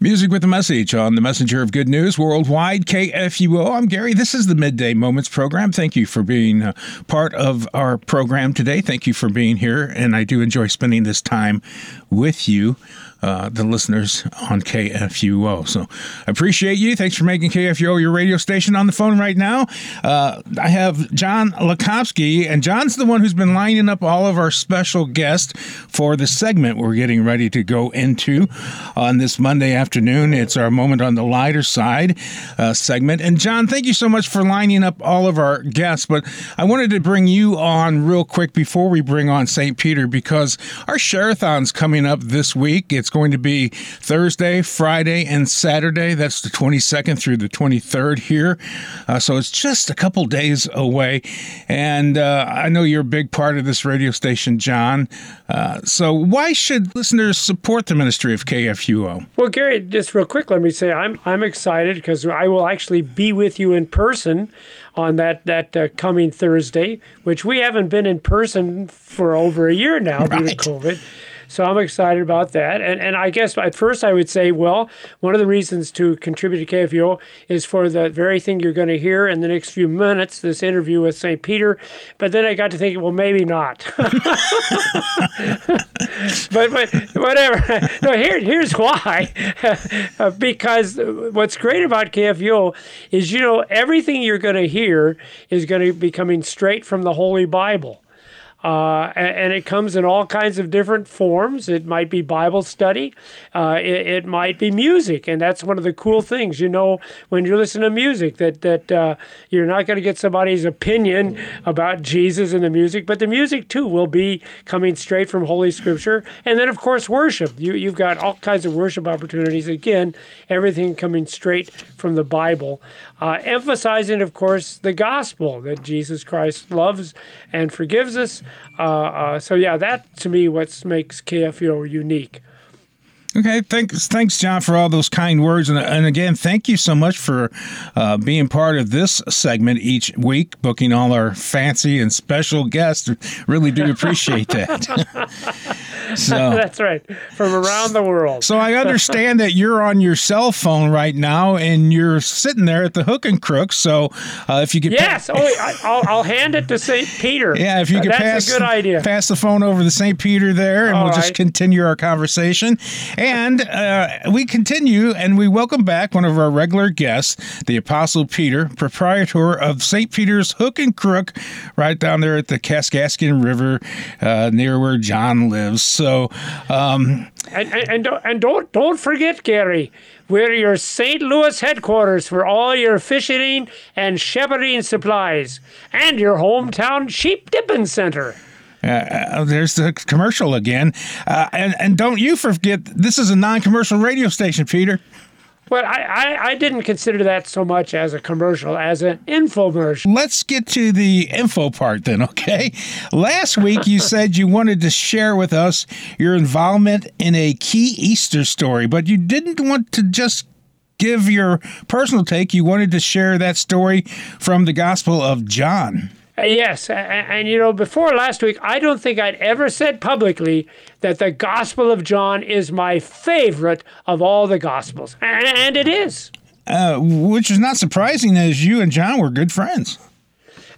Music with a message on the Messenger of Good News Worldwide, KFUO. I'm Gary. This is the Midday Moments program. Thank you for being uh, part of our program today. Thank you for being here. And I do enjoy spending this time with you uh, the listeners on KFUO. So I appreciate you. Thanks for making KFUO your radio station on the phone right now. Uh, I have John Lakowski, and John's the one who's been lining up all of our special guests for the segment we're getting ready to go into on this Monday afternoon. It's our Moment on the Lighter Side uh, segment. And John, thank you so much for lining up all of our guests. But I wanted to bring you on real quick before we bring on St. Peter because our Share-a-thon's coming up this week. It's it's going to be Thursday, Friday, and Saturday. That's the 22nd through the 23rd here. Uh, so it's just a couple days away. And uh, I know you're a big part of this radio station, John. Uh, so why should listeners support the ministry of KFUO? Well, Gary, just real quick, let me say I'm I'm excited because I will actually be with you in person on that that uh, coming Thursday, which we haven't been in person for over a year now right. due to COVID. So I'm excited about that. And and I guess at first I would say, well, one of the reasons to contribute to KFUO is for the very thing you're going to hear in the next few minutes, this interview with St. Peter. But then I got to thinking, well, maybe not. but but whatever. no, here here's why. because what's great about KFUO is you know everything you're going to hear is going to be coming straight from the Holy Bible. Uh, and, it comes in all kinds of different forms. It might be Bible study, uh, it, it, might be music, and that's one of the cool things. You know, when you listen to music, that that uh, you're not going to get somebody's opinion about Jesus and the music, but the music too will be coming straight from Holy Scripture, and then of course worship. You you've got all kinds of worship opportunities. Again, everything coming straight from the Bible, uh, emphasizing, of course, the gospel that Jesus Christ loves and forgives us. Uh, uh, so yeah, that to me what makes KFUO unique. Okay, thanks, thanks, John, for all those kind words, and, and again, thank you so much for uh, being part of this segment each week, booking all our fancy and special guests. Really do appreciate that. so that's right, from around the world. so I understand that you're on your cell phone right now, and you're sitting there at the Hook and Crook. So uh, if you could, yes, pa- oh, I, will hand it to St. Peter. Yeah, if you could pass, a good idea. pass the phone over to St. Peter there, and all we'll right. just continue our conversation. And uh, we continue and we welcome back one of our regular guests, the Apostle Peter, proprietor of St. Peter's Hook and Crook, right down there at the Kaskaskia River uh, near where John lives. So, um, and, and, and, and don't, don't forget, Gary, we're your St. Louis headquarters for all your fishing and shepherding supplies and your hometown sheep dipping center. Uh, uh, there's the commercial again. Uh, and, and don't you forget, this is a non commercial radio station, Peter. Well, I, I, I, didn't consider that so much as a commercial, as an infomercial. Let's get to the info part then, okay? Last week you said you wanted to share with us your involvement in a key Easter story, but you didn't want to just give your personal take. You wanted to share that story from the Gospel of John. Uh, yes, and, and, you know, before last week, I don't think I'd ever said publicly that the Gospel of John is my favorite of all the Gospels, and, and it is. Uh, which is not surprising, as you and John were good friends.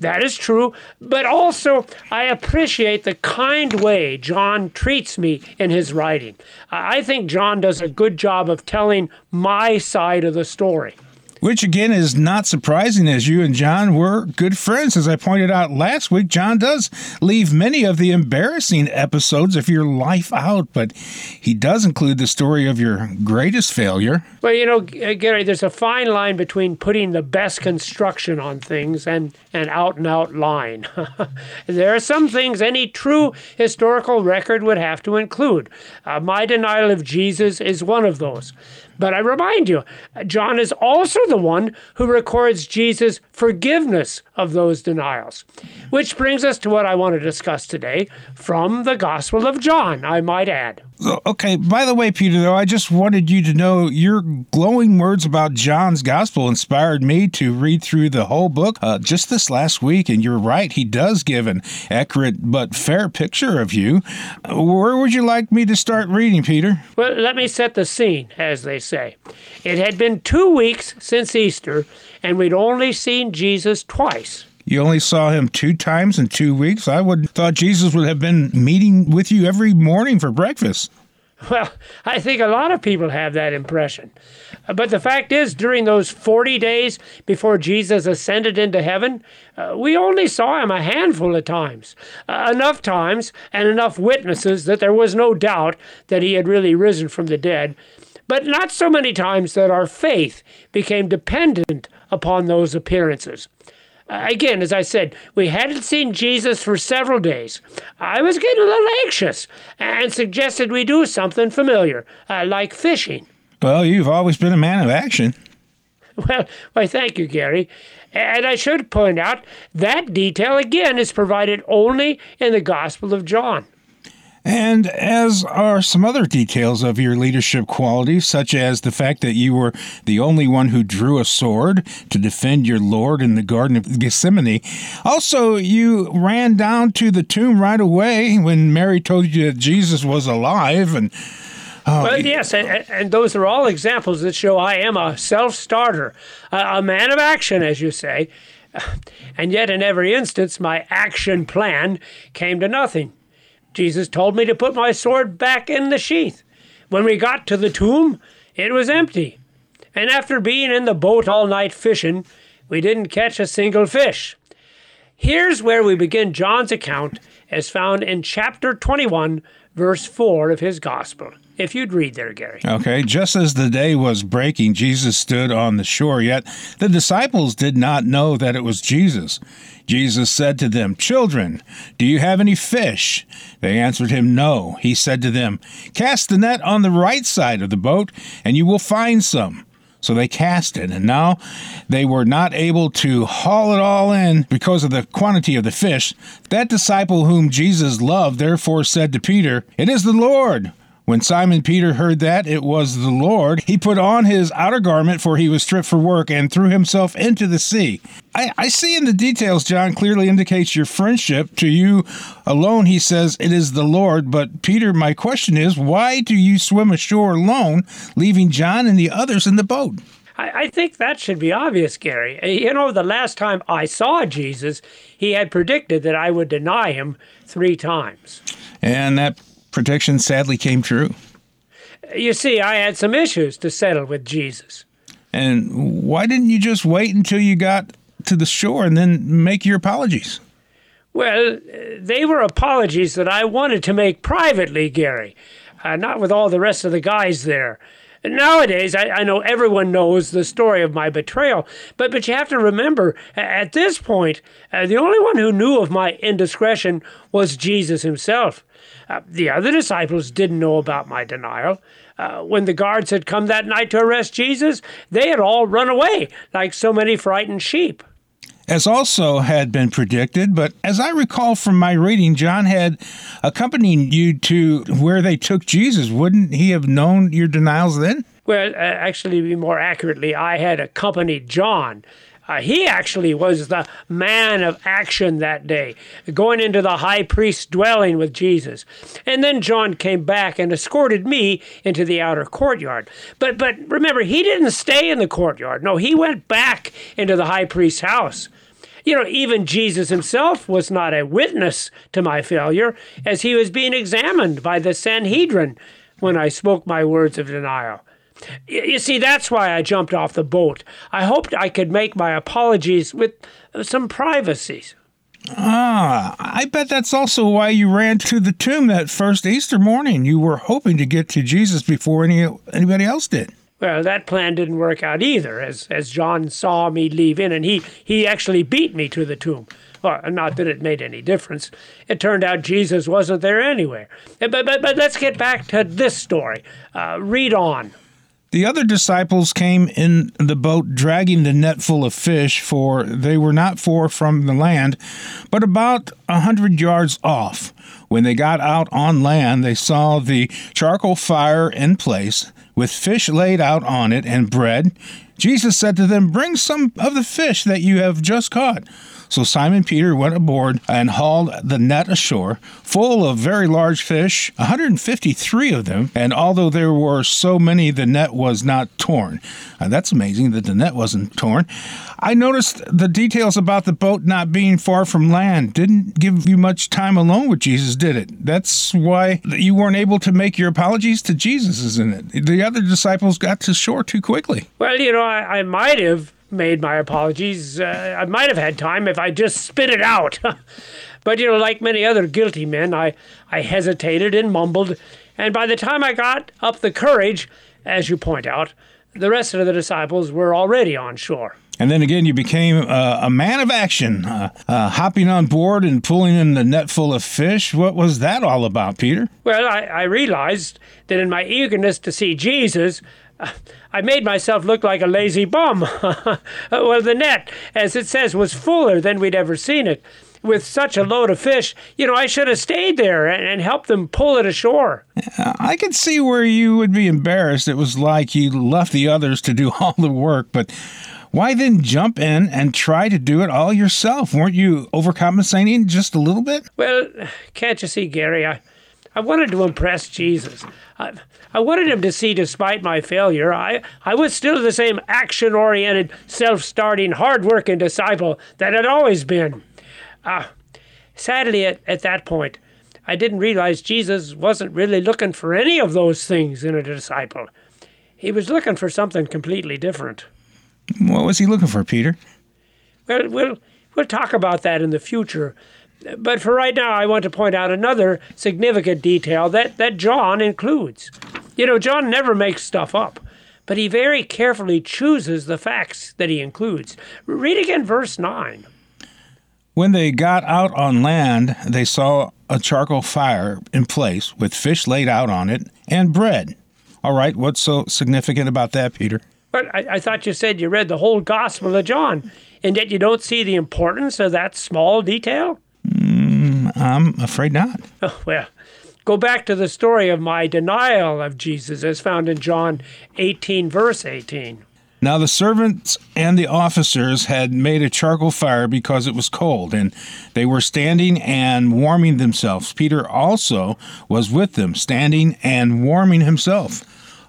That is true, but also I appreciate the kind way John treats me in his writing. I think John does a good job of telling my side of the story which again is not surprising as you and John were good friends. As I pointed out last week, John does leave many of the embarrassing episodes of your life out, but he does include the story of your greatest failure. Well, you know, Gary, there's a fine line between putting the best construction on things and an out and out line. there are some things any true historical record would have to include. Uh, my denial of Jesus is one of those. But I remind you, John is also the one who records Jesus' forgiveness of those denials. Which brings us to what I want to discuss today from the Gospel of John, I might add. Okay, by the way, Peter, though, I just wanted you to know your glowing words about John's gospel inspired me to read through the whole book uh, just this last week. And you're right, he does give an accurate but fair picture of you. Where would you like me to start reading, Peter? Well, let me set the scene, as they say. It had been two weeks since Easter, and we'd only seen Jesus twice. You only saw him two times in two weeks. I would thought Jesus would have been meeting with you every morning for breakfast. Well, I think a lot of people have that impression. But the fact is, during those 40 days before Jesus ascended into heaven, uh, we only saw him a handful of times. Uh, enough times and enough witnesses that there was no doubt that he had really risen from the dead, but not so many times that our faith became dependent upon those appearances. Uh, again, as I said, we hadn't seen Jesus for several days. I was getting a little anxious and suggested we do something familiar, uh, like fishing. Well, you've always been a man of action. Well, why, thank you, Gary. And I should point out that detail again is provided only in the Gospel of John. And as are some other details of your leadership qualities, such as the fact that you were the only one who drew a sword to defend your Lord in the Garden of Gethsemane. Also, you ran down to the tomb right away when Mary told you that Jesus was alive and Oh, well, yes, and, and, those are all examples that show I am a self starter, a, a, man of action, as you say. And yet, in every instance, my action plan came to nothing. Jesus told me to put my sword back in the sheath. When we got to the tomb, it was empty. And after being in the boat all night fishing, we didn't catch a single fish. Here's where we begin John's account as found in chapter 21, verse 4 of his gospel. If you'd read there, Gary. Okay. Just as the day was breaking, Jesus stood on the shore, yet the disciples did not know that it was Jesus. Jesus said to them, Children, do you have any fish? They answered him, No. He said to them, Cast the net on the right side of the boat, and you will find some. So they cast it, and now they were not able to haul it all in because of the quantity of the fish. That disciple whom Jesus loved therefore said to Peter, It is the Lord. When Simon Peter heard that it was the Lord, he put on his outer garment, for he was stripped for work, and threw himself into the sea. I, I, see in the details, John clearly indicates your friendship. To you alone, he says, it is the Lord. But Peter, my question is, why do you swim ashore alone, leaving John and the others in the boat? I, I think that should be obvious, Gary. Uh, you know, the last time I saw Jesus, he had predicted that I would deny him three times. And that prediction sadly came true. You see, I had some issues to settle with Jesus. And why didn't you just wait until you got to the shore and then make your apologies? Well, they were apologies that I wanted to make privately, Gary, uh, not with all the rest of the guys there. Nowadays, I, I, know everyone knows the story of my betrayal, but, but you have to remember, at this point, uh, the only one who knew of my indiscretion was Jesus himself. Uh, the other disciples didn't know about my denial. Uh, when the guards had come that night to arrest Jesus, they had all run away like so many frightened sheep. As also had been predicted, but as I recall from my reading, John had accompanied you to where they took Jesus. Wouldn't he have known your denials then? Well, uh, actually, more accurately, I had accompanied John uh, he actually was the man of action that day, going into the high priest's dwelling with Jesus. And then John came back and escorted me into the outer courtyard. But but remember, he didn't stay in the courtyard. No, he went back into the high priest's house. You know, even Jesus himself was not a witness to my failure, as he was being examined by the Sanhedrin when I spoke my words of denial. You see, that's why I jumped off the boat. I hoped I could make my apologies with some privacy. Ah, I bet that's also why you ran to the tomb that first Easter morning. You were hoping to get to Jesus before any anybody else did. Well, that plan didn't work out either, as as John saw me leave in, and he he actually beat me to the tomb. Well, not that it made any difference. It turned out Jesus wasn't there anywhere. But but but let's get back to this story. Uh, read on. The other disciples came in the boat dragging the net full of fish, for they were not far from the land, but about a hundred yards off. When they got out on land, they saw the charcoal fire in place, with fish laid out on it and bread. Jesus said to them, Bring some of the fish that you have just caught. So Simon Peter went aboard and hauled the net ashore, full of very large fish, 153 of them. And although there were so many, the net was not torn. And that's amazing that the net wasn't torn. I noticed the details about the boat not being far from land didn't give you much time alone with Jesus, did it? That's why you weren't able to make your apologies to Jesus, isn't it? The other disciples got to shore too quickly. Well, you know, I, I might have made my apologies. Uh, I might have had time if I just spit it out. but, you know, like many other guilty men, I, I hesitated and mumbled. And by the time I got up the courage, as you point out, the rest of the disciples were already on shore. And then again, you became uh, a man of action, uh, uh, hopping on board and pulling in the net full of fish. What was that all about, Peter? Well, I, I realized that in my eagerness to see Jesus, I made myself look like a lazy bum. well, the net, as it says, was fuller than we'd ever seen it. With such a load of fish, you know, I should have stayed there and, and helped them pull it ashore. I could see where you would be embarrassed. It was like you left the others to do all the work, but why then jump in and try to do it all yourself? Weren't you overcompensating just a little bit? Well, can't you see, Gary? I, I wanted to impress Jesus. I, I wanted him to see, despite my failure, I, I was still the same action oriented, self starting, hard working disciple that I'd always been. Uh, sadly, at, at that point, I didn't realize Jesus wasn't really looking for any of those things in a disciple. He was looking for something completely different. What was he looking for, Peter? Well, we'll, we'll talk about that in the future. But for right now, I want to point out another significant detail that, that John includes. You know, John never makes stuff up, but he very carefully chooses the facts that he includes. Read again verse 9. When they got out on land, they saw a charcoal fire in place with fish laid out on it and bread. All right, what's so significant about that, Peter? But I, I thought you said you read the whole Gospel of John and yet you don't see the importance of that small detail? Mm, I'm afraid not. Oh, well, go back to the story of my denial of Jesus as found in John 18, verse 18. Now the servants and the officers had made a charcoal fire because it was cold, and they were standing and warming themselves. Peter also was with them, standing and warming himself.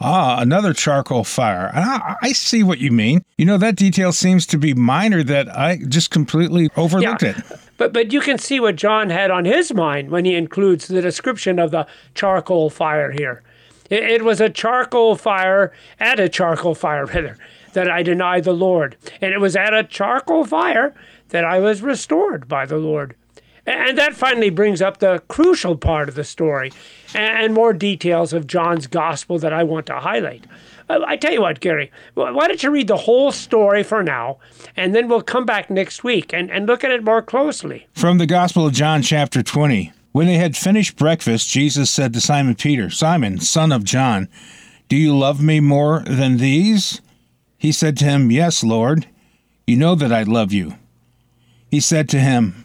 Ah, another charcoal fire. Ah, I see what you mean. You know, that detail seems to be minor that I just completely overlooked yeah. it. But but you can see what John had on his mind when he includes the description of the charcoal fire here. It, it was a charcoal fire at a charcoal fire rather that I denied the Lord, and it was at a charcoal fire that I was restored by the Lord. And that finally brings up the crucial part of the story and more details of John's gospel that I want to highlight. Uh, I tell you what, Gary, why don't you read the whole story for now, and then we'll come back next week and, and look at it more closely. From the Gospel of John, chapter 20. When they had finished breakfast, Jesus said to Simon Peter, Simon, son of John, do you love me more than these? He said to him, Yes, Lord. You know that I love you. He said to him,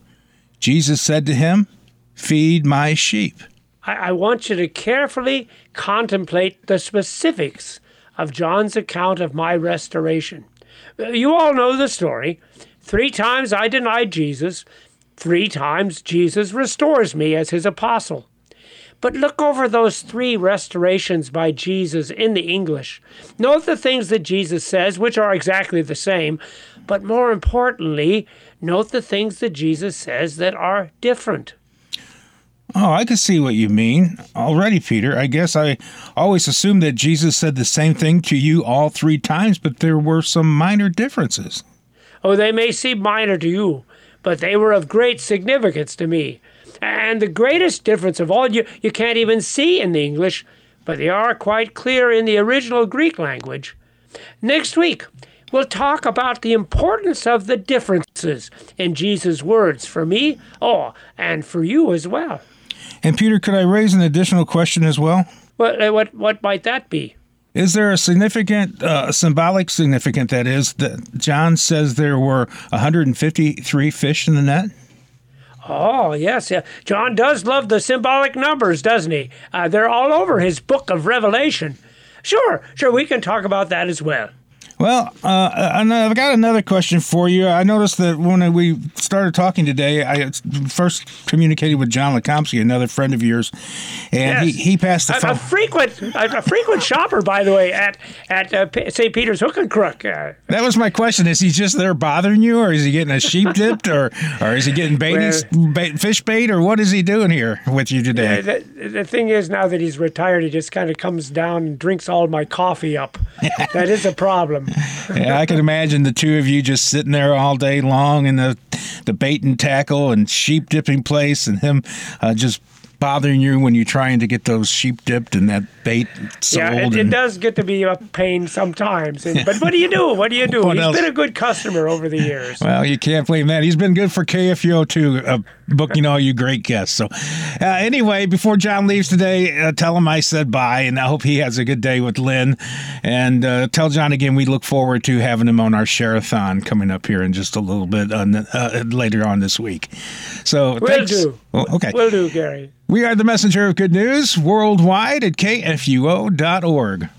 Jesus said to him, Feed my sheep. I, want you to carefully contemplate the specifics of John's account of my restoration. Uh, you all know the story. Three times I denied Jesus, three times Jesus restores me as his apostle. But look over those three restorations by Jesus in the English. Note the things that Jesus says, which are exactly the same, but more importantly, note the things that Jesus says that are different. Oh, I can see what you mean. Already, Peter. I guess I always assumed that Jesus said the same thing to you all three times, but there were some minor differences. Oh, they may seem minor to you, but they were of great significance to me. And the greatest difference of all you, you can't even see in the English, but they are quite clear in the original Greek language. Next week, we'll talk about the importance of the differences in Jesus' words for me, oh, and for you as well. And Peter, could I raise an additional question as well? What, uh, what, what might that be? Is there a significant, uh, symbolic significant that is that John says there were 153 fish in the net? Oh, yes. Yeah. John does love the symbolic numbers, doesn't he? Uh, they're all over his book of Revelation. Sure, sure, we can talk about that as well. Well, uh, I've got another question for you. I noticed that when we started talking today, I first communicated with John Lekomsky, another friend of yours, and yes. he, he passed the a, phone. A frequent, a, a, frequent shopper, by the way, at at uh, St. Peter's Hook and Crook. Uh, that was my question: Is he just there bothering you, or is he getting a sheep dipped, or or is he getting baiting, well, bait, fish bait, or what is he doing here with you today? The, the thing is, now that he's retired, he just kind of comes down and drinks all my coffee up. that is a problem yeah, I can imagine the two of you just sitting there all day long in the the bait and tackle and sheep dipping place, and him uh, just bothering you when you're trying to get those sheep dipped and that bait sold. Yeah, it, it does get to be a pain sometimes. And, but what do you do? What do you do? He's else? been a good customer over the years. Well, you can't blame that. He's been good for KFUO too, uh, booking all you great guests. So, uh, anyway, before John leaves today, uh, tell him I said bye, and I hope he has a good day with Lynn. And uh, tell John again we look forward to having him on our Share-a-thon coming up here in just a little bit on, uh, later on this week. So, will thanks. do. Okay, will do, Gary. We are the messenger of good news worldwide at kfuo.org.